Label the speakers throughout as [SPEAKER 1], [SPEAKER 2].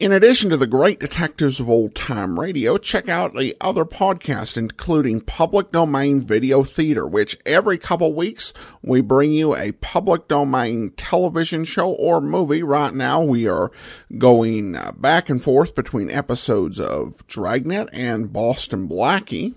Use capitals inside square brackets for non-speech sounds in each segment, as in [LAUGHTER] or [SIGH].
[SPEAKER 1] In addition to the great detectives of old time radio, check out the other podcast, including Public Domain Video Theater, which every couple weeks we bring you a public domain television show or movie. Right now we are going uh, back and forth between episodes of Dragnet and Boston Blackie.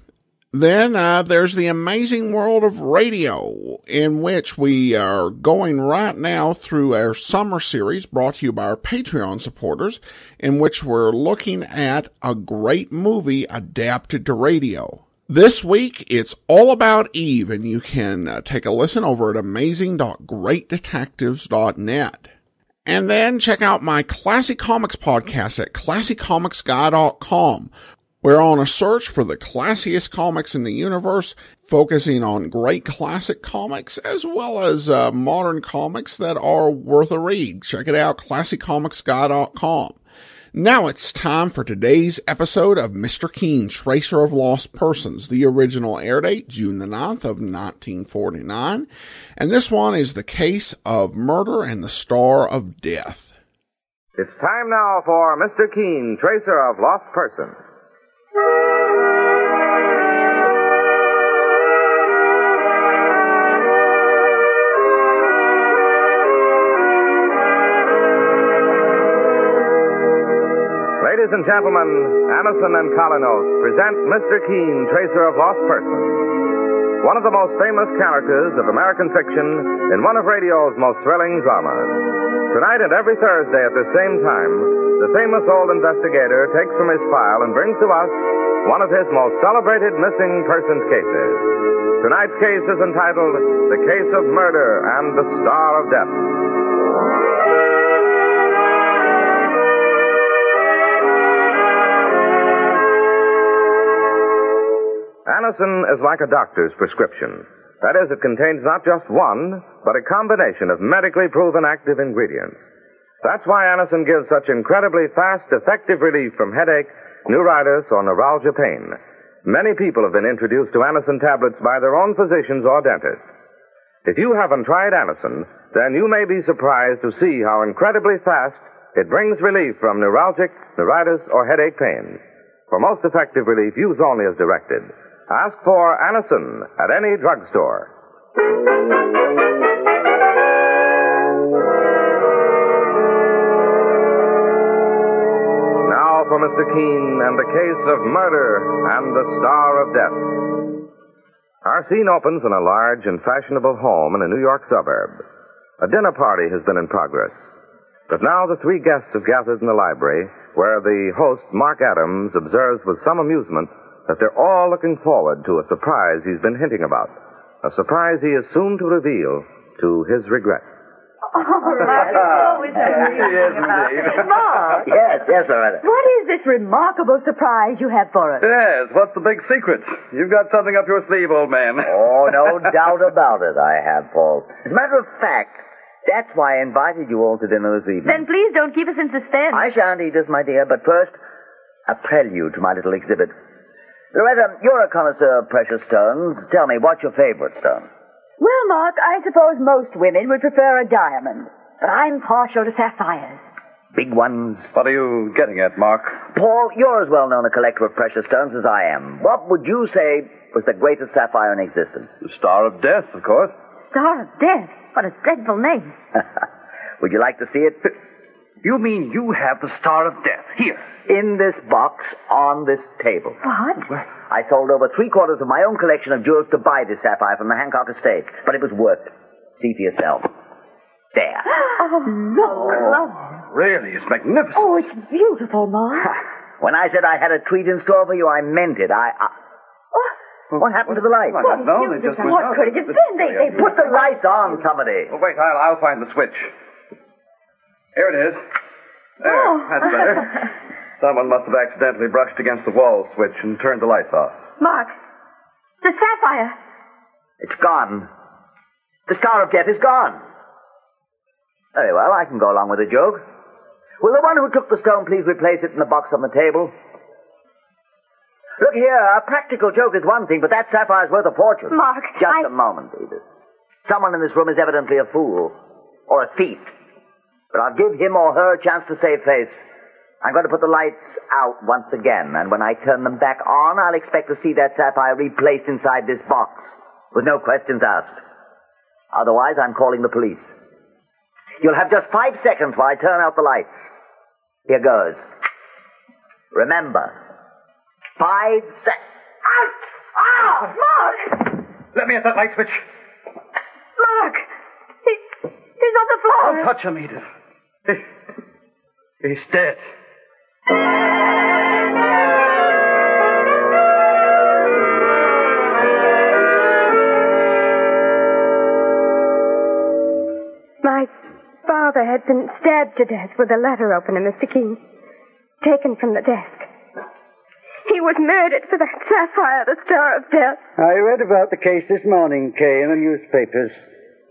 [SPEAKER 1] Then uh, there's the amazing world of radio, in which we are going right now through our summer series brought to you by our Patreon supporters, in which we're looking at a great movie adapted to radio. This week, it's all about Eve, and you can uh, take a listen over at amazing.greatdetectives.net. And then check out my Classic Comics podcast at classiccomicsguy.com, we're on a search for the classiest comics in the universe, focusing on great classic comics as well as uh, modern comics that are worth a read. Check it out, classiccomicsguy.com. Now it's time for today's episode of Mr. Keen, Tracer of Lost Persons. The original air date, June the 9th of 1949. And this one is the case of murder and the star of death.
[SPEAKER 2] It's time now for Mr. Keen, Tracer of Lost Persons. Ladies and gentlemen, Anacin and Kolynos present Mr. Keen, Tracer of Lost Persons. One of the most famous characters of American fiction in one of radio's most thrilling dramas. Tonight and every Thursday at the same time, the famous old investigator takes from his file and brings to us one of his most celebrated missing persons cases. Tonight's case is entitled The Case of Murder and the Star of Death. Anacin is like a doctor's prescription. That is, it contains not just one, but a combination of medically proven active ingredients. That's why Anacin gives such incredibly fast, effective relief from headache, neuritis, or neuralgia pain. Many people have been introduced to Anacin tablets by their own physicians or dentists. If you haven't tried Anacin, then you may be surprised to see how incredibly fast it brings relief from neuralgic, neuritis, or headache pains. For most effective relief, use only as directed. Ask for Anacin at any drugstore. Now for Mr. Keen and the case of murder and the star of death. Our scene opens in a large and fashionable home in a New York suburb. A dinner party has been in progress. But now the three guests have gathered in the library, where the host, Mark Adams, observes with some amusement that they're all looking forward to a surprise he's been hinting about. A surprise he is soon to reveal to his regret.
[SPEAKER 3] Oh, Mark, it's always so
[SPEAKER 4] Yes, indeed.
[SPEAKER 3] Mark,
[SPEAKER 4] Yes, yes, Loretta.
[SPEAKER 3] what is this remarkable surprise you have for us?
[SPEAKER 4] Yes, what's the big secret? You've got something up your sleeve, old man. [LAUGHS]
[SPEAKER 5] Oh, no doubt about it, I have, Paul. As a matter of fact, that's why I invited you all to dinner this evening.
[SPEAKER 3] Then please don't keep us in suspense.
[SPEAKER 5] I shan't, Edith, my dear, but first, a prelude to my little exhibit. Loretta, you're a connoisseur of precious stones. Tell me, what's your favorite stone?
[SPEAKER 3] Well, Mark, I suppose most women would prefer a diamond, but I'm partial to sapphires.
[SPEAKER 5] Big ones?
[SPEAKER 4] What are you getting at, Mark?
[SPEAKER 5] Paul, you're as well known a collector of precious stones as I am. What would you say was the greatest sapphire in existence?
[SPEAKER 4] The Star of Death, of course.
[SPEAKER 3] Star of Death. What a dreadful name. [LAUGHS]
[SPEAKER 5] would you like to see it? [LAUGHS]
[SPEAKER 4] You mean you have the Star of Death here?
[SPEAKER 5] In this box on this table.
[SPEAKER 3] What?
[SPEAKER 5] I sold over three quarters of my own collection of jewels to buy this sapphire from the Hancock estate, but it was worth it. See for yourself. There. [GASPS]
[SPEAKER 3] Oh, look.
[SPEAKER 4] Oh, really, it's magnificent.
[SPEAKER 3] Oh, it's beautiful, Mark. [LAUGHS]
[SPEAKER 5] When I said I had a treat in store for you, I meant it. I. I... Oh. What happened to the lights?
[SPEAKER 4] I don't know. They just went
[SPEAKER 3] What
[SPEAKER 4] out.
[SPEAKER 3] could it have been? They, they
[SPEAKER 5] Put the lights on, somebody.
[SPEAKER 4] Oh, wait, I'll, I'll find the switch. Here it is. There,
[SPEAKER 3] Oh.
[SPEAKER 4] that's better. [LAUGHS] Someone must have accidentally brushed against the wall switch and turned the lights off.
[SPEAKER 3] Mark, the sapphire.
[SPEAKER 5] It's gone. The Star of Death is gone. Very well, I can go along with the joke. Will the one who took the stone please replace it in the box on the table? Look here, a practical joke is one thing, but that sapphire's worth a fortune.
[SPEAKER 3] Mark,
[SPEAKER 5] Just
[SPEAKER 3] I-
[SPEAKER 5] a moment, Edith. Someone in this room is evidently a fool. Or a thief. But I'll give him or her a chance to save face. I'm going to put the lights out once again, and when I turn them back on, I'll expect to see that sapphire replaced inside this box, with no questions asked. Otherwise, I'm calling the police. You'll have just five seconds while I turn out the lights. Here goes. Remember, five sec. Out!
[SPEAKER 3] Oh, Mark!
[SPEAKER 4] Let me at that light switch.
[SPEAKER 3] Mark! He, he's on the floor.
[SPEAKER 4] Don't touch him, Edith. He, [LAUGHS] he's dead.
[SPEAKER 6] My father had been stabbed to death with a letter opener, Mr. Keen, taken from the desk. He was murdered for that sapphire, the Star of Death.
[SPEAKER 7] I read about the case this morning, Kay, in the newspapers.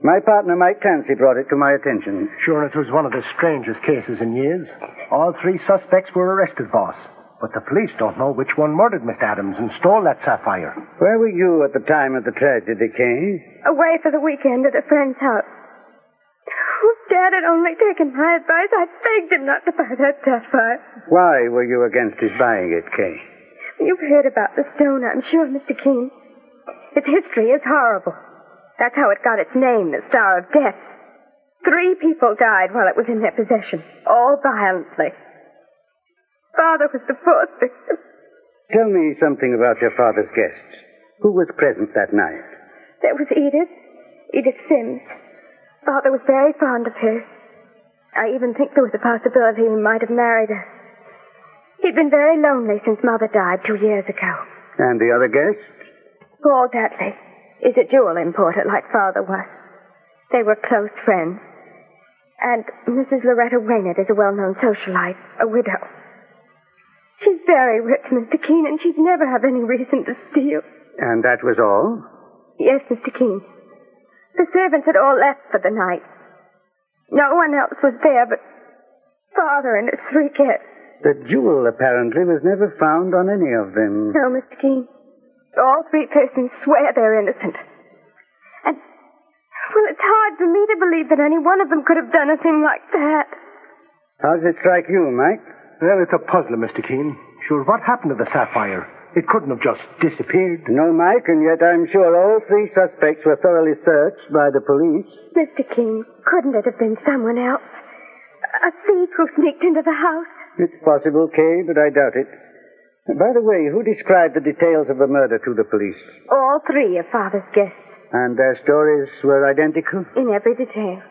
[SPEAKER 7] My partner, Mike Clancy, brought it to my attention.
[SPEAKER 8] Sure, it was one of the strangest cases in years. All three suspects were arrested, boss. But the police don't know which one murdered Mr. Adams and stole that sapphire.
[SPEAKER 7] Where were you at the time of the tragedy, Kay?
[SPEAKER 6] Away for the weekend at a friend's house. Oh, Dad had only taken my advice. I begged him not to buy that sapphire.
[SPEAKER 7] Why were you against his buying it, Kay?
[SPEAKER 6] You've heard about the stone, I'm sure, Mr. Keen. Its history is horrible. That's how it got its name, the Star of Death. Three people died while it was in their possession, all violently. Father was the fourth victim.
[SPEAKER 7] Tell me something about your father's guests. Who was present that night?
[SPEAKER 6] There was Edith, Edith Sims. Father was very fond of her. I even think there was a possibility he might have married her. He'd been very lonely since Mother died two years ago.
[SPEAKER 7] And the other guests?
[SPEAKER 6] Paul Dudley is a jewel importer like Father was. They were close friends. And Mrs. Loretta Waynard is a well-known socialite, a widow. She's very rich, Mr. Keen, and she'd never have any reason to steal.
[SPEAKER 7] And that was all?
[SPEAKER 6] Yes, Mr. Keen. The servants had all left for the night. No one else was there but Father and his three kids.
[SPEAKER 7] The jewel apparently was never found on any of them.
[SPEAKER 6] No, Mr. Keen. All three persons swear they're innocent. And, well, it's hard for me to believe that any one of them could have done a thing like that.
[SPEAKER 7] How does it strike you, Mike?
[SPEAKER 8] Well, it's a puzzler, Mr. Keen. Sure, what happened to the sapphire? It couldn't have just disappeared.
[SPEAKER 7] No, Mike, and yet I'm sure all three suspects were thoroughly searched by the police.
[SPEAKER 6] Mr. Keen, couldn't it have been someone else? A thief who sneaked into the house?
[SPEAKER 7] It's possible, Kay, but I doubt it. By the way, who described the details of the murder to the police?
[SPEAKER 6] All three of Father's guests,
[SPEAKER 7] And their stories were identical?
[SPEAKER 6] in every detail.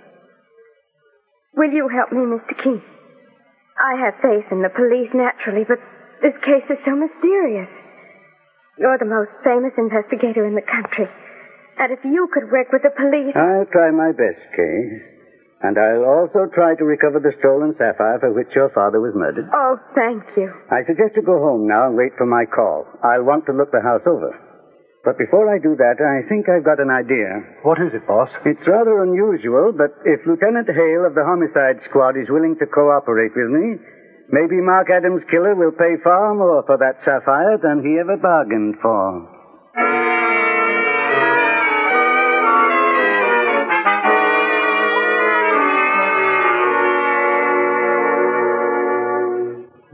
[SPEAKER 6] Will you help me, Mr. Keen? I have faith in the police, naturally, but this case is so mysterious. You're the most famous investigator in the country. And if you could work with the police.
[SPEAKER 7] I'll try my best, Kay. And I'll also try to recover the stolen sapphire for which your father was murdered.
[SPEAKER 6] Oh, thank you.
[SPEAKER 7] I suggest you go home now and wait for my call. I'll want to look the house over. But before I do that, I think I've got an idea.
[SPEAKER 8] What is it, boss?
[SPEAKER 7] It's rather unusual, but if Lieutenant Hale of the Homicide Squad is willing to cooperate with me, maybe Mark Adams' killer will pay far more for that sapphire than he ever bargained for.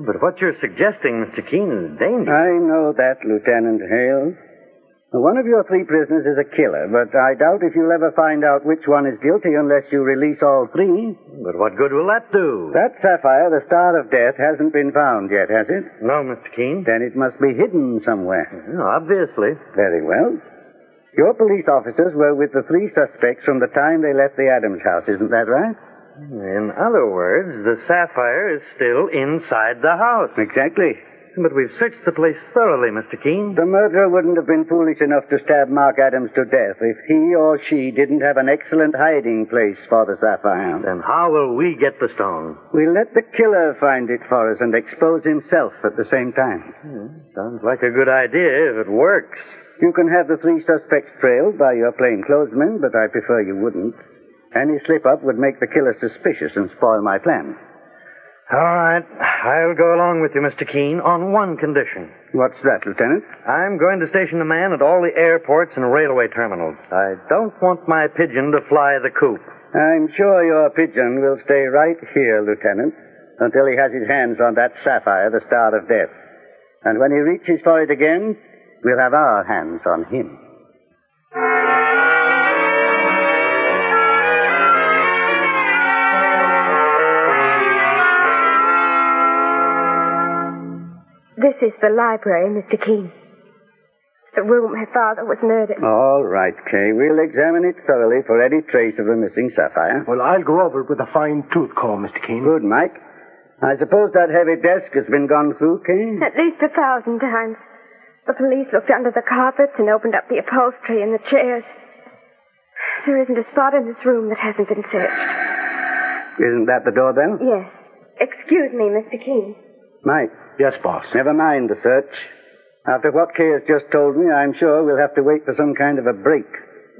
[SPEAKER 9] But what you're suggesting, Mr. Keen, is dangerous.
[SPEAKER 7] I know that, Lieutenant Hale. One of your three prisoners is a killer, but I doubt if you'll ever find out which one is guilty unless you release all three.
[SPEAKER 9] But what good will that do?
[SPEAKER 7] That sapphire, the Star of Death, hasn't been found yet, has it?
[SPEAKER 9] No, Mr. Keen.
[SPEAKER 7] Then it must be hidden somewhere.
[SPEAKER 9] Obviously.
[SPEAKER 7] Very well. Your police officers were with the three suspects from the time they left the Adams house, isn't that right?
[SPEAKER 9] In other words, the sapphire is still inside the house.
[SPEAKER 7] Exactly.
[SPEAKER 9] But we've searched the place thoroughly, Mr. Keen.
[SPEAKER 7] The murderer wouldn't have been foolish enough to stab Mark Adams to death if he or she didn't have an excellent hiding place for the sapphire.
[SPEAKER 9] Then how will we get the stone?
[SPEAKER 7] We'll let the killer find it for us and expose himself at the same time.
[SPEAKER 9] Hmm, sounds like a good idea if it works.
[SPEAKER 7] You can have the three suspects trailed by your plainclothesmen, but I prefer you wouldn't. Any slip up would make the killer suspicious and spoil my plan.
[SPEAKER 9] All right. I'll go along with you, Mr. Keen, on one condition.
[SPEAKER 7] What's that, Lieutenant?
[SPEAKER 9] I'm going to station a man at all the airports and railway terminals. I don't want my pigeon to fly the coop.
[SPEAKER 7] I'm sure your pigeon will stay right here, Lieutenant, until he has his hands on that sapphire, the star of death. And when he reaches for it again, we'll have our hands on him.
[SPEAKER 6] Is the library, Mr. Keen. The room my father was murdered.
[SPEAKER 7] All right, Kay. We'll examine it thoroughly for any trace of the missing sapphire.
[SPEAKER 8] Well, I'll go over it with a fine tooth comb, Mr. Keen.
[SPEAKER 7] Good, Mike. I suppose that heavy desk has been gone through, Kay?
[SPEAKER 6] At least a thousand times. The police looked under the carpets and opened up the upholstery and the chairs. There isn't a spot in this room that hasn't been searched.
[SPEAKER 7] Isn't that the doorbell?
[SPEAKER 6] Yes. Excuse me, Mr. Keen.
[SPEAKER 7] Mike.
[SPEAKER 8] Yes, boss.
[SPEAKER 7] Never mind the search. After what Kay has just told me, I'm sure we'll have to wait for some kind of a break.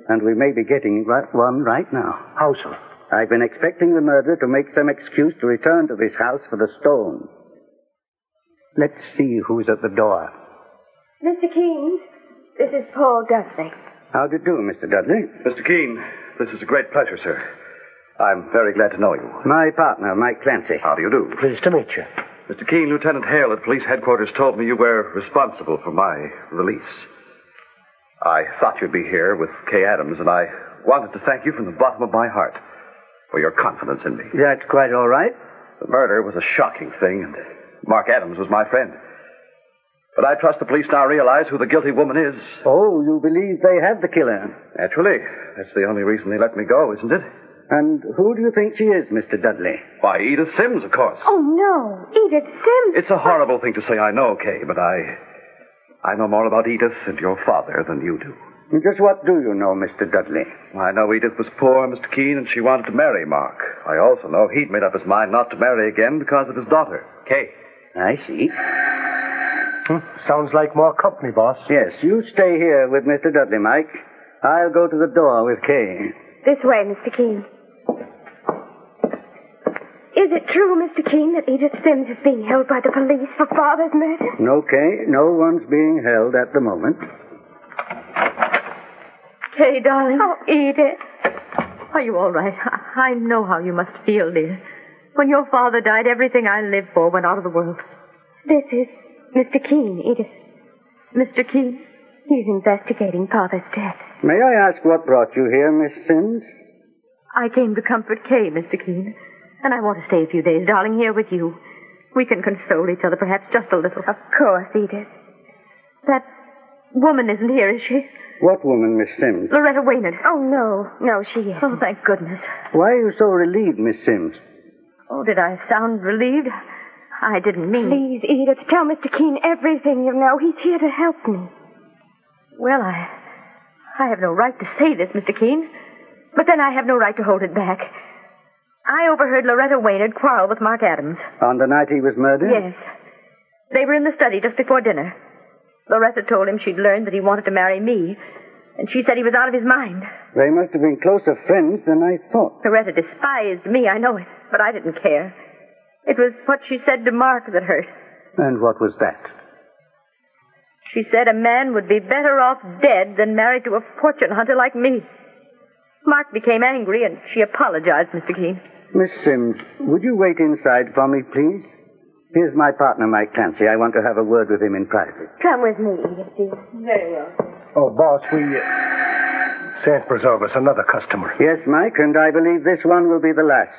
[SPEAKER 7] And we may be getting right one right now.
[SPEAKER 8] How so?
[SPEAKER 7] I've been expecting the murderer to make some excuse to return to this house for the stone. Let's see who's at the door.
[SPEAKER 6] Mr. Keen, this is Paul Dudley.
[SPEAKER 7] How do you do, Mr. Dudley?
[SPEAKER 4] Mr. Keen, this is a great pleasure, sir. I'm very glad to know you.
[SPEAKER 7] My partner, Mike Clancy.
[SPEAKER 4] How do you do?
[SPEAKER 8] Pleased to meet you.
[SPEAKER 4] Mr. Keen, Lieutenant Hale at police headquarters told me you were responsible for my release. I thought you'd be here with Kay Adams, and I wanted to thank you from the bottom of my heart for your confidence in me.
[SPEAKER 7] That's quite all right.
[SPEAKER 4] The murder was a shocking thing, and Mark Adams was my friend. But I trust the police now realize who the guilty woman is.
[SPEAKER 7] Oh, you believe they have the killer?
[SPEAKER 4] Naturally. That's the only reason they let me go, isn't it?
[SPEAKER 7] And who do you think she is, Mr. Dudley?
[SPEAKER 4] Why, Edith Sims, of course.
[SPEAKER 6] Oh, no. Edith Sims.
[SPEAKER 4] It's a horrible thing to say, I know, Kay, but I. I know more about Edith and your father than you do.
[SPEAKER 7] Just what do you know, Mr. Dudley?
[SPEAKER 4] I know Edith was poor, Mr. Keen, and she wanted to marry Mark. I also know he'd made up his mind not to marry again because of his daughter, Kay.
[SPEAKER 7] I see.
[SPEAKER 8] Hmm. Sounds like more company, boss.
[SPEAKER 7] Yes, you stay here with Mr. Dudley, Mike. I'll go to the door with Kay.
[SPEAKER 6] This way, Mr. Keen. Is it true, Mr. Keen, that Edith Sims is being held by the police for father's murder?
[SPEAKER 7] No, Kay. No one's being held at the moment.
[SPEAKER 10] Kay, darling.
[SPEAKER 6] Oh, Edith.
[SPEAKER 10] Are you all right? I I know how you must feel, dear. When your father died, everything I lived for went out of the world.
[SPEAKER 6] This is Mr. Keen, Edith.
[SPEAKER 10] Mr. Keen?
[SPEAKER 6] He's investigating father's death.
[SPEAKER 7] May I ask what brought you here, Miss Sims?
[SPEAKER 10] I came to comfort Kay, Mr. Keen. And I want to stay a few days, darling, here with you. We can console each other, perhaps just a little.
[SPEAKER 6] Of course, Edith.
[SPEAKER 10] That woman isn't here, is she?
[SPEAKER 7] What woman, Miss Sims?
[SPEAKER 10] Loretta Waynard.
[SPEAKER 6] Oh, no. No, she isn't.
[SPEAKER 10] Oh, thank goodness.
[SPEAKER 7] Why are you so relieved, Miss Sims?
[SPEAKER 10] Oh, did I sound relieved? I didn't mean.
[SPEAKER 6] Please, Edith, tell Mr. Keen everything you know. He's here to help me.
[SPEAKER 10] Well, I. I have no right to say this, Mr. Keen. But then I have no right to hold it back. I overheard Loretta Waynard quarrel with Mark Adams.
[SPEAKER 7] On the night he was murdered?
[SPEAKER 10] Yes. They were in the study just before dinner. Loretta told him she'd learned that he wanted to marry me, and she said he was out of his mind.
[SPEAKER 7] They must have been closer friends than I thought.
[SPEAKER 10] Loretta despised me, I know it, but I didn't care. It was what she said to Mark that hurt.
[SPEAKER 7] And what was that?
[SPEAKER 10] She said a man would be better off dead than married to a fortune hunter like me. Mark became angry, and she apologized, Mr. Keen.
[SPEAKER 7] Miss Sims, would you wait inside for me, please? Here's my partner, Mike Clancy. I want to have a word with him in private.
[SPEAKER 6] Come with me, Edith, dear.
[SPEAKER 10] Very well.
[SPEAKER 8] Oh, boss, we. Uh... Saint preserve us, another customer.
[SPEAKER 7] Yes, Mike, and I believe this one will be the last.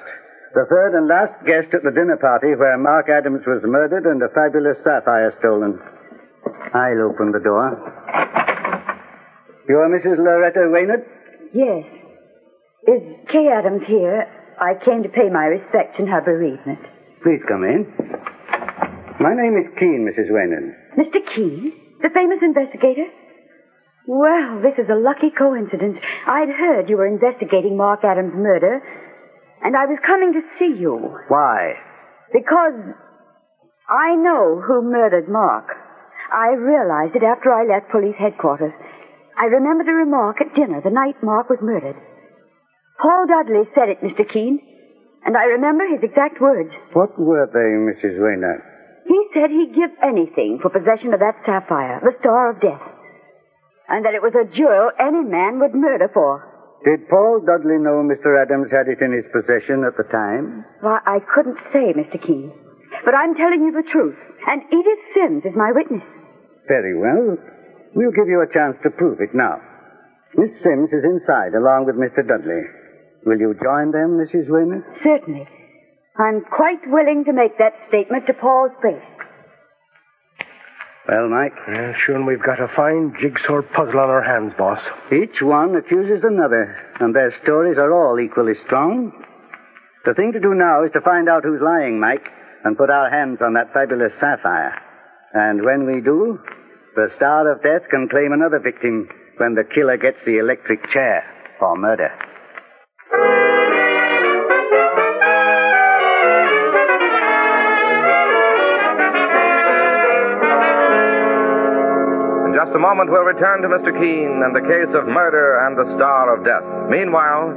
[SPEAKER 7] The third and last guest at the dinner party where Mark Adams was murdered and a fabulous sapphire stolen. I'll open the door. You are Mrs. Loretta Waynard?
[SPEAKER 11] Yes. Is Kay Adams here? I came to pay my respects in her bereavement.
[SPEAKER 7] Please come in. My name is Keen, Mrs. Waynard.
[SPEAKER 11] Mr. Keen? The famous investigator? Well, this is a lucky coincidence. I'd heard you were investigating Mark Adams' murder, and I was coming to see you.
[SPEAKER 7] Why?
[SPEAKER 11] Because I know who murdered Mark. I realized it after I left police headquarters. I remembered a remark at dinner the night Mark was murdered. Paul Dudley said it, Mr. Keen, and I remember his exact words.
[SPEAKER 7] What were they, Mrs. Waynard?
[SPEAKER 11] He said he'd give anything for possession of that sapphire, the Star of Death, and that it was a jewel any man would murder for.
[SPEAKER 7] Did Paul Dudley know Mr. Adams had it in his possession at the time?
[SPEAKER 11] Why, I couldn't say, Mr. Keen. But I'm telling you the truth, and Edith Sims is my witness.
[SPEAKER 7] Very well. We'll give you a chance to prove it now. Miss Sims is inside along with Mr. Dudley. Will you join them, Mrs. Waynard?
[SPEAKER 11] Certainly. I'm quite willing to make that statement to Paul's face.
[SPEAKER 7] Well, Mike?
[SPEAKER 8] Yeah, sure, and we've got a fine jigsaw puzzle on our hands, boss.
[SPEAKER 7] Each one accuses another, and their stories are all equally strong. The thing to do now is to find out who's lying, Mike, and put our hands on that fabulous sapphire. And when we do, the Star of Death can claim another victim when the killer gets the electric chair for murder.
[SPEAKER 2] A moment, we'll return to Mr. Keen and the case of murder and the Star of Death. Meanwhile,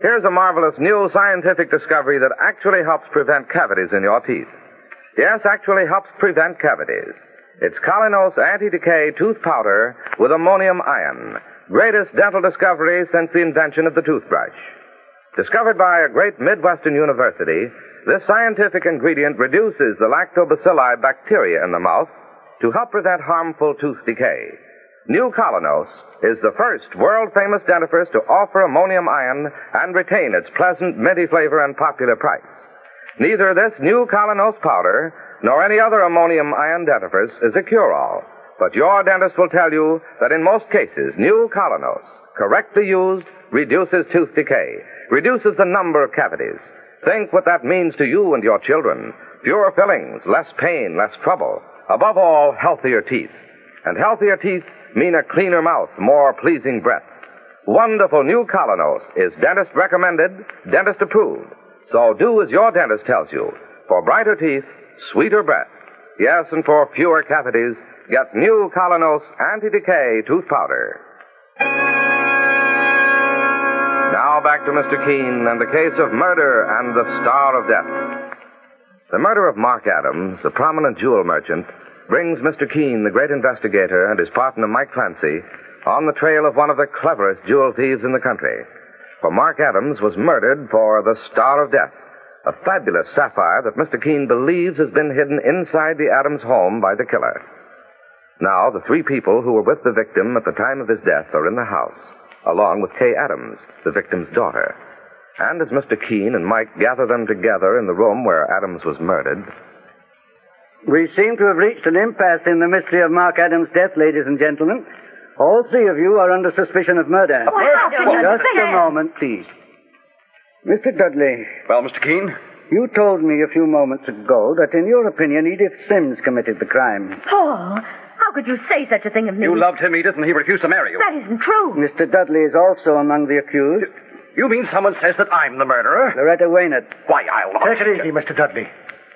[SPEAKER 2] here's a marvelous new scientific discovery that actually helps prevent cavities in your teeth. Yes, actually helps prevent cavities. It's Kolynos Anti-Decay Tooth Powder with ammonium ion. Greatest dental discovery since the invention of the toothbrush. Discovered by a great Midwestern university, this scientific ingredient reduces the lactobacilli bacteria in the mouth to help prevent harmful tooth decay. New Kolynos is the first world famous dentifrice to offer ammonium ion and retain its pleasant minty flavor and popular price. Neither this new Kolynos powder nor any other ammonium ion dentifrice is a cure all, but your dentist will tell you that in most cases, new Kolynos, correctly used, reduces tooth decay, reduces the number of cavities. Think what that means to you and your children. Fewer fillings, less pain, less trouble. Above all, healthier teeth. And healthier teeth mean a cleaner mouth, more pleasing breath. Wonderful new Kolynos is dentist recommended, dentist approved. So do as your dentist tells you. For brighter teeth, sweeter breath. Yes, and for fewer cavities, get new Kolynos Anti-Decay Tooth Powder. Now back to Mr. Keen and the case of murder and the Star of Death. The murder of Mark Adams, a prominent jewel merchant, brings Mr. Keen, the great investigator, and his partner Mike Clancy on the trail of one of the cleverest jewel thieves in the country. For Mark Adams was murdered for the Star of Death, a fabulous sapphire that Mr. Keen believes has been hidden inside the Adams home by the killer. Now, the three people who were with the victim at the time of his death are in the house, along with Kay Adams, the victim's daughter. And as Mr. Keen and Mike gather them together in the room where Adams was murdered,
[SPEAKER 7] We seem to have reached an impasse in the mystery of Mark Adams' death, ladies and gentlemen. All three of you are under suspicion of murder.
[SPEAKER 10] Oh, how do you
[SPEAKER 7] Just a moment, please. Mr. Dudley,
[SPEAKER 4] Well, Mr. Keen?
[SPEAKER 7] you told me a few moments ago that, in your opinion, Edith Sims committed the crime.
[SPEAKER 10] Paul, how could you say such a thing of me?
[SPEAKER 4] You loved him, Edith, and he refused to marry you.
[SPEAKER 10] That isn't true.
[SPEAKER 7] Mr. Dudley is also among the accused.
[SPEAKER 4] You mean someone says that I'm the murderer?
[SPEAKER 7] Loretta Waynard.
[SPEAKER 4] Why, I'll...
[SPEAKER 8] Take it easy, Mr. Dudley.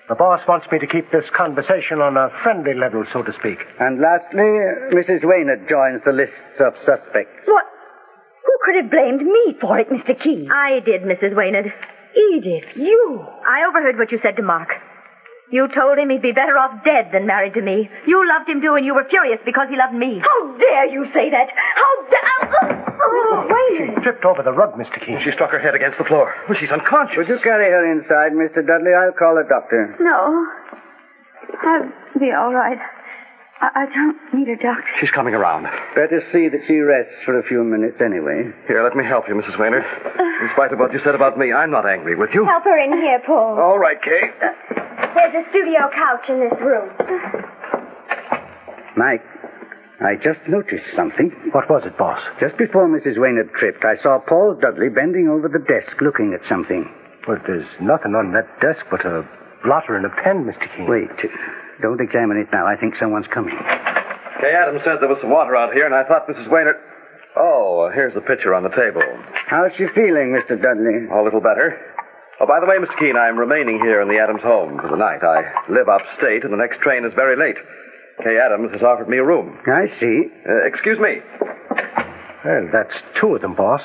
[SPEAKER 8] The boss wants me to keep this conversation on a friendly level, so to speak.
[SPEAKER 7] And lastly, Mrs. Waynard joins the list of suspects.
[SPEAKER 11] What? Who could have blamed me for it, Mr. Key?
[SPEAKER 10] I did, Mrs. Waynard.
[SPEAKER 11] Edith, you.
[SPEAKER 10] I overheard what you said to Mark. You told him he'd be better off dead than married to me. You loved him too, and you were furious because he loved me.
[SPEAKER 11] How dare you say that? How dare... Oh, wait.
[SPEAKER 8] She tripped over the rug, Mr. Keen.
[SPEAKER 4] She struck her head against the floor. Well, she's unconscious.
[SPEAKER 7] Would you carry her inside, Mr. Dudley? I'll call a doctor.
[SPEAKER 11] No. I'll be all right. I, I don't need a doctor.
[SPEAKER 4] She's coming around.
[SPEAKER 7] Better see that she rests for a few minutes anyway.
[SPEAKER 4] Here, let me help you, Mrs. Waynard. In spite of what you said about me, I'm not angry with you.
[SPEAKER 6] Help her in here, Paul.
[SPEAKER 4] All right, Kay.
[SPEAKER 6] Uh, there's a studio couch in this room.
[SPEAKER 7] Mike, I just noticed something.
[SPEAKER 8] What was it, boss?
[SPEAKER 7] Just before Mrs. Waynard tripped, I saw Paul Dudley bending over the desk looking at something.
[SPEAKER 8] Well, there's nothing on that desk but a blotter and a pen, Mr. Keen.
[SPEAKER 7] Wait. Don't examine it now. I think someone's coming.
[SPEAKER 4] Kay Adams said there was some water out here, and I thought Mrs. Waynard. Oh, here's the picture on the table.
[SPEAKER 7] How's she feeling, Mr. Dudley?
[SPEAKER 4] A little better. Oh, by the way, Mr. Keen, I'm remaining here in the Adams home for the night. I live upstate, and the next train is very late. Kay Adams has offered me a room.
[SPEAKER 7] I see.
[SPEAKER 4] Uh, excuse me.
[SPEAKER 8] Well, that's two of them, boss.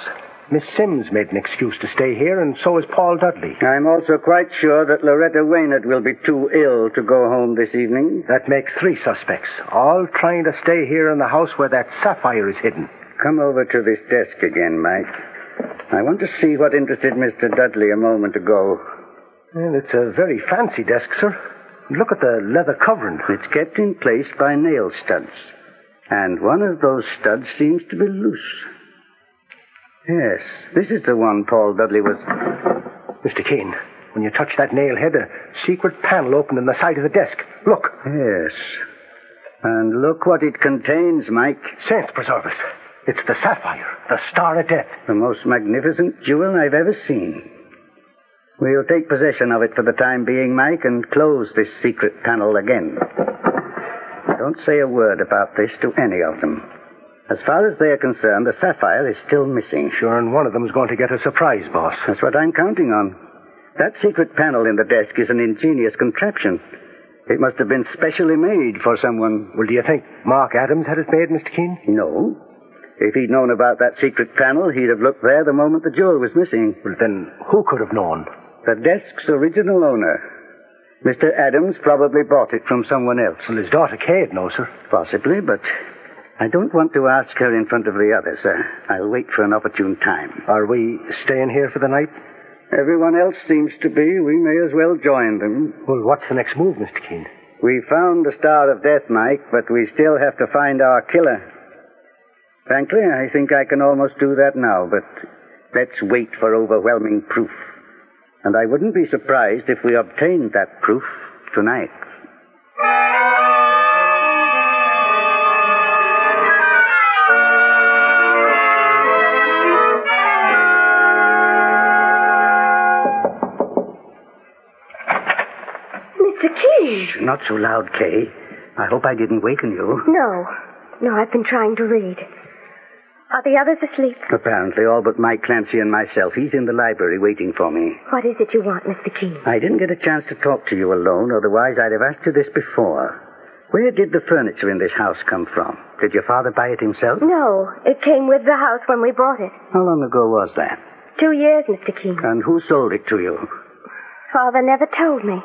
[SPEAKER 8] Miss Sims made an excuse to stay here, and so is Paul Dudley.
[SPEAKER 7] I'm also quite sure that Loretta Waynard will be too ill to go home this evening.
[SPEAKER 8] That makes three suspects, all trying to stay here in the house where that sapphire is hidden.
[SPEAKER 7] Come over to this desk again, Mike. I want to see what interested Mr. Dudley a moment ago.
[SPEAKER 8] Well, it's a very fancy desk, sir. Look at the leather covering.
[SPEAKER 7] It's kept in place by nail studs. And one of those studs seems to be loose. Yes, this is the one Paul Dudley was.
[SPEAKER 8] Mr. Keen, when you touch that nail head, a secret panel opened in the side of the desk. Look.
[SPEAKER 7] Yes. And look what it contains, Mike.
[SPEAKER 8] Saints preserve us. It's the sapphire, the star of death.
[SPEAKER 7] The most magnificent jewel I've ever seen. We'll take possession of it for the time being, Mike, and close this secret panel again. Don't say a word about this to any of them. As far as they're concerned, the sapphire is still missing.
[SPEAKER 8] Sure, and one of them's going to get a surprise, boss.
[SPEAKER 7] That's what I'm counting on. That secret panel in the desk is an ingenious contraption. It must have been specially made for someone.
[SPEAKER 8] Well, do you think Mark Adams had it made, Mr. Keen?
[SPEAKER 7] No. If he'd known about that secret panel, he'd have looked there the moment the jewel was missing.
[SPEAKER 8] Well, then who could have known?
[SPEAKER 7] The desk's original owner. Mr. Adams probably bought it from someone else.
[SPEAKER 8] Well, his daughter Kay would know, sir.
[SPEAKER 7] Possibly, but I don't want to ask her in front of the others. Uh, I'll wait for an opportune time.
[SPEAKER 8] Are we staying here for the night?
[SPEAKER 7] Everyone else seems to be. We may as well join them.
[SPEAKER 8] Well, what's the next move, Mr. Keen?
[SPEAKER 7] We found the Star of Death, Mike, but we still have to find our killer. Frankly, I think I can almost do that now, but let's wait for overwhelming proof. And I wouldn't be surprised if we obtained that proof tonight. Not so loud, Kay. I hope I didn't waken you. [LAUGHS]
[SPEAKER 6] No. No, I've been trying to read. Are the others asleep?
[SPEAKER 7] Apparently, all but Mike Clancy and myself. He's in the library waiting for me.
[SPEAKER 6] What is it you want, Mr. Keen?
[SPEAKER 7] I didn't get a chance to talk to you alone, otherwise I'd have asked you this before. Where did the furniture in this house come from? Did your father buy it himself?
[SPEAKER 6] No, it came with the house when we bought it.
[SPEAKER 7] How long ago was that?
[SPEAKER 6] Two years, Mr. Keen.
[SPEAKER 7] And who sold it to you?
[SPEAKER 6] Father never told me.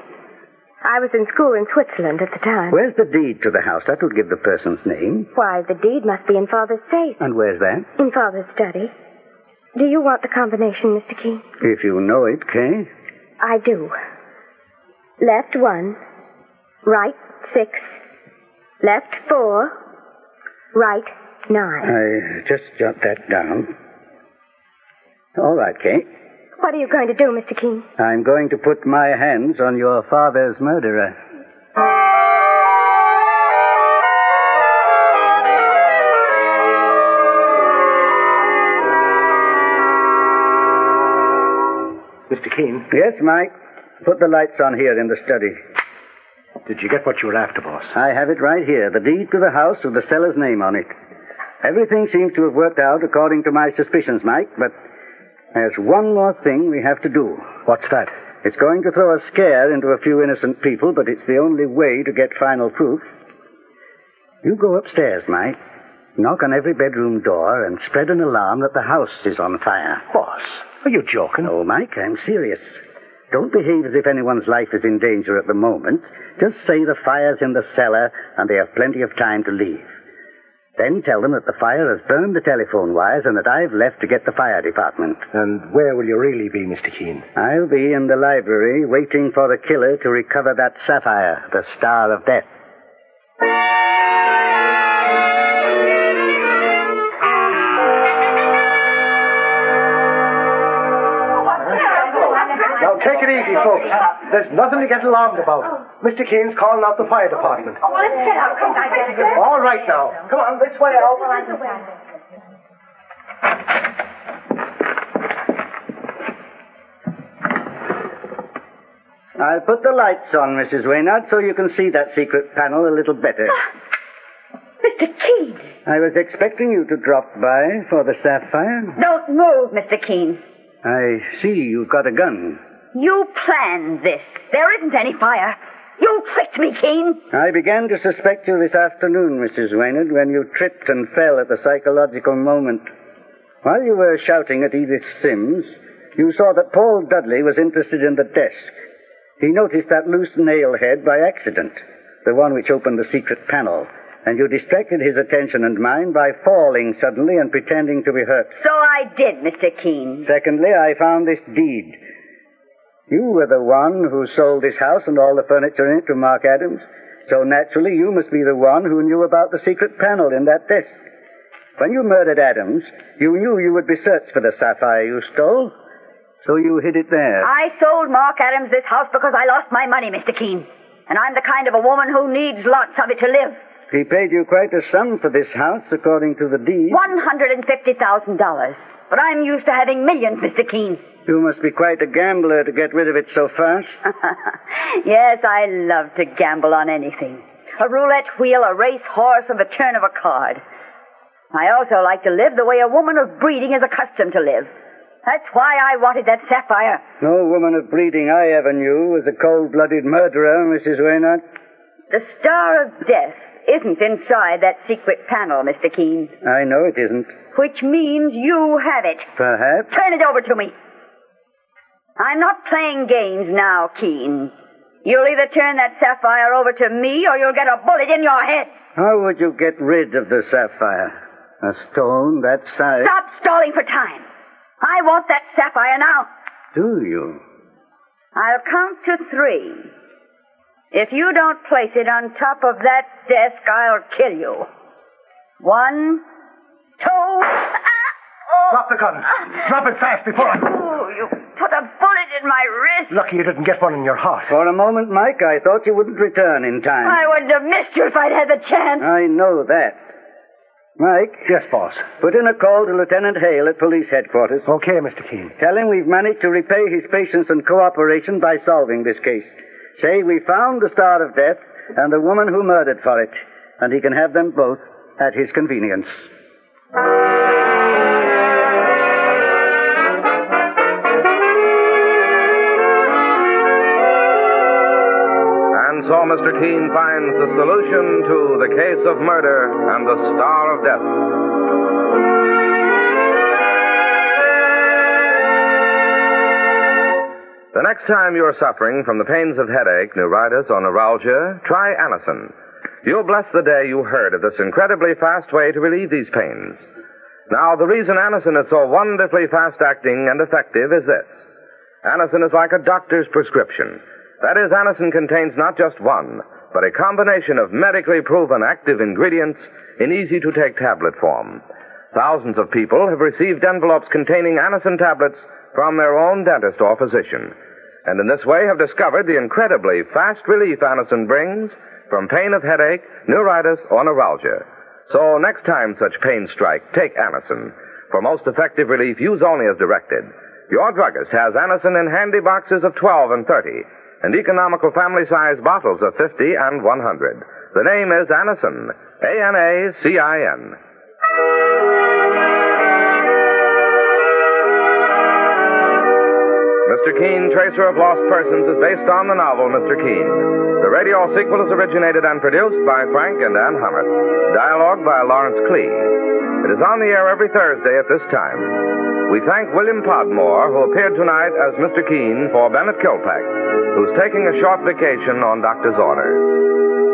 [SPEAKER 6] I was in school in Switzerland at the time.
[SPEAKER 7] Where's the deed to the house? That will give the person's name.
[SPEAKER 6] Why, the deed must be in Father's safe.
[SPEAKER 7] And where's that?
[SPEAKER 6] In Father's study. Do you want the combination, Mr. Keen?
[SPEAKER 7] If you know it, Kay.
[SPEAKER 6] I do. Left one, right six, left four, right nine.
[SPEAKER 7] I just jot that down. All right, Kay.
[SPEAKER 6] What are you going to do, Mr. Keen?
[SPEAKER 7] I'm going to put my hands on your father's murderer.
[SPEAKER 8] Mr. Keen?
[SPEAKER 7] Yes, Mike. Put the lights on here in the study.
[SPEAKER 8] Did you get what you were after, boss?
[SPEAKER 7] I have it right here. The deed to the house with the seller's name on it. Everything seems to have worked out according to my suspicions, Mike, but there's one more thing we have to do.
[SPEAKER 8] What's that?
[SPEAKER 7] It's going to throw a scare into a few innocent people, but it's the only way to get final proof. You go upstairs, Mike. Knock on every bedroom door and spread an alarm that the house is on fire.
[SPEAKER 8] Boss, are you joking?
[SPEAKER 7] No, Mike, I'm serious. Don't behave as if anyone's life is in danger at the moment. Just say the fire's in the cellar and they have plenty of time to leave. Then tell them that the fire has burned the telephone wires and that I've left to get the fire department.
[SPEAKER 8] And where will you really be, Mr. Keen?
[SPEAKER 7] I'll be in the library waiting for the killer to recover that sapphire, the star of death.
[SPEAKER 8] Easy, folks. There's nothing to get alarmed about. Mr. Keen's calling out the fire department.
[SPEAKER 10] Oh, let's get out. Come on,
[SPEAKER 8] All right now. Come on, this way out.
[SPEAKER 7] I'll put the lights on, Mrs. Waynard, so you can see that secret panel a little better.
[SPEAKER 10] Ah, Mr. Keen.
[SPEAKER 7] I was expecting you to drop by for the sapphire.
[SPEAKER 11] Don't move, Mr. Keen.
[SPEAKER 7] I see you've got a gun.
[SPEAKER 11] You planned this. There isn't any fire. You tricked me, Keen.
[SPEAKER 7] I began to suspect you this afternoon, Mrs. Waynard, when you tripped and fell at the psychological moment. While you were shouting at Edith Sims, you saw that Paul Dudley was interested in the desk. He noticed that loose nail head by accident, the one which opened the secret panel, and you distracted his attention and mine by falling suddenly and pretending to be hurt.
[SPEAKER 11] So I did, Mr. Keen.
[SPEAKER 7] Secondly, I found this deed. You were the one who sold this house and all the furniture in it to Mark Adams, so naturally you must be the one who knew about the secret panel in that desk. When you murdered Adams, you knew you would be searched for the sapphire you stole, so you hid it there.
[SPEAKER 11] I sold Mark Adams this house because I lost my money, Mr. Keen. And I'm the kind of a woman who needs lots of it to live.
[SPEAKER 7] He paid you quite a sum for this house, according to the deed.
[SPEAKER 11] $150,000. But I'm used to having millions, Mr. Keen.
[SPEAKER 7] You must be quite a gambler to get rid of it so fast. [LAUGHS]
[SPEAKER 11] yes, I love to gamble on anything. A roulette wheel, a race horse, or the turn of a card. I also like to live the way a woman of breeding is accustomed to live. That's why I wanted that sapphire.
[SPEAKER 7] No woman of breeding I ever knew was a cold-blooded murderer, Mrs. Waynard.
[SPEAKER 11] The Star of Death isn't inside that secret panel, Mr. Keen.
[SPEAKER 7] I know it isn't.
[SPEAKER 11] Which means you have it.
[SPEAKER 7] Perhaps.
[SPEAKER 11] Turn it over to me. I'm not playing games now, Keen. You'll either turn that sapphire over to me or you'll get a bullet in your head.
[SPEAKER 7] How would you get rid of the sapphire? A stone that size?
[SPEAKER 11] Stop stalling for time. I want that sapphire now.
[SPEAKER 7] Do you?
[SPEAKER 11] I'll count to three. If you don't place it on top of that desk, I'll kill you. One, two. Ah! Oh.
[SPEAKER 8] Drop the gun. Drop it fast before I.
[SPEAKER 11] Oh, you put a bullet in my wrist.
[SPEAKER 8] Lucky you didn't get one in your heart.
[SPEAKER 7] For a moment, Mike, I thought you wouldn't return in time.
[SPEAKER 11] I wouldn't have missed you if I'd had the chance.
[SPEAKER 7] I know that. Mike?
[SPEAKER 8] Yes, boss.
[SPEAKER 7] Put in a call to Lieutenant Hale at police headquarters.
[SPEAKER 8] Okay, Mr. Keen.
[SPEAKER 7] Tell him we've managed to repay his patience and cooperation by solving this case. Say we found the Star of Death and the woman who murdered for it, and he can have them both at his convenience.
[SPEAKER 2] And so Mr. Keen finds the solution to the case of murder and the Star of Death. Next time you're suffering from the pains of headache, neuritis, or neuralgia, try Anacin. You'll bless the day you heard of this incredibly fast way to relieve these pains. Now, the reason Anacin is so wonderfully fast acting and effective is this. Anacin is like a doctor's prescription. That is, Anacin contains not just one, but a combination of medically proven active ingredients in easy to take tablet form. Thousands of people have received envelopes containing Anacin tablets from their own dentist or physician, and in this way have discovered the incredibly fast relief Anacin brings from pain of headache, neuritis, or neuralgia. So next time such pains strike, take Anacin. For most effective relief, use only as directed. Your druggist has Anacin in handy boxes of 12 and 30, and economical family-size bottles of 50 and 100. The name is Anacin. A-N-A-C-I-N. Mr. Keen, Tracer of Lost Persons, is based on the novel Mr. Keen. The radio sequel is originated and produced by Frank and Anne Hummert. Dialogue by Lawrence Klee. It is on the air every Thursday at this time. We thank William Podmore, who appeared tonight as Mr. Keen for Bennett Kilpack, who's taking a short vacation on doctor's orders.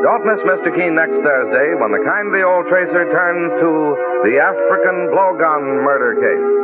[SPEAKER 2] Don't miss Mr. Keen next Thursday when the kindly old tracer turns to the African blowgun murder case.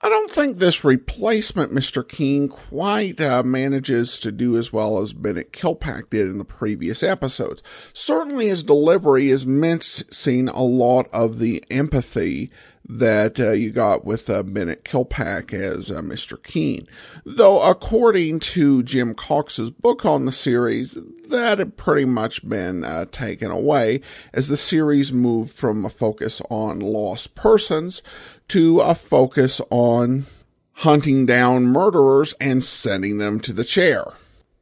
[SPEAKER 1] I don't think this replacement, Mr. Keen, quite uh, manages to do as well as Bennett Kilpack did in the previous episodes. Certainly his delivery is missing a lot of the empathy that uh, you got with uh, Bennett Kilpack as uh, Mr. Keen. Though, according to Jim Cox's book on the series, that had pretty much been uh, taken away as the series moved from a focus on lost persons to a focus on hunting down murderers and sending them to the chair.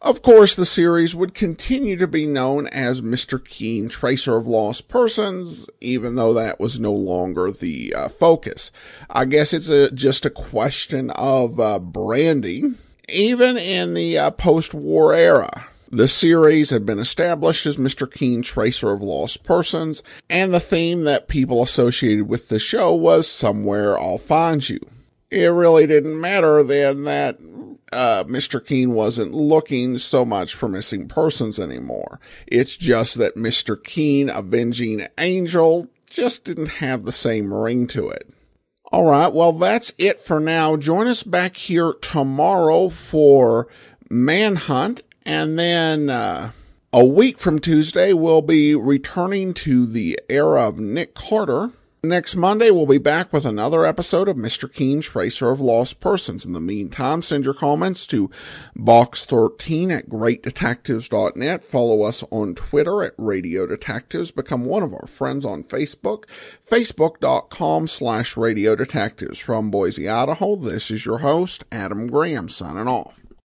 [SPEAKER 1] Of course, the series would continue to be known as Mr. Keen Tracer of Lost Persons, even though that was no longer the uh, focus. I guess it's a, just a question of uh, branding. Even in the uh, post war era, the series had been established as Mr. Keen Tracer of Lost Persons, and the theme that people associated with the show was Somewhere I'll Find You. It really didn't matter then that uh, Mr. Keen wasn't looking so much for missing persons anymore. It's just that Mr. Keen Avenging Angel just didn't have the same ring to it. All right, well, that's it for now. Join us back here tomorrow for Manhunt, and then uh, a week from Tuesday, we'll be returning to the era of Nick Carter. Next Monday, we'll be back with another episode of Mr. Keen Tracer of Lost Persons. In the meantime, send your comments to box13 at greatdetectives.net. Follow us on Twitter at Radio Detectives. Become one of our friends on Facebook, facebook.com slash Radio Detectives. From Boise, Idaho, this is your host, Adam Graham, signing off.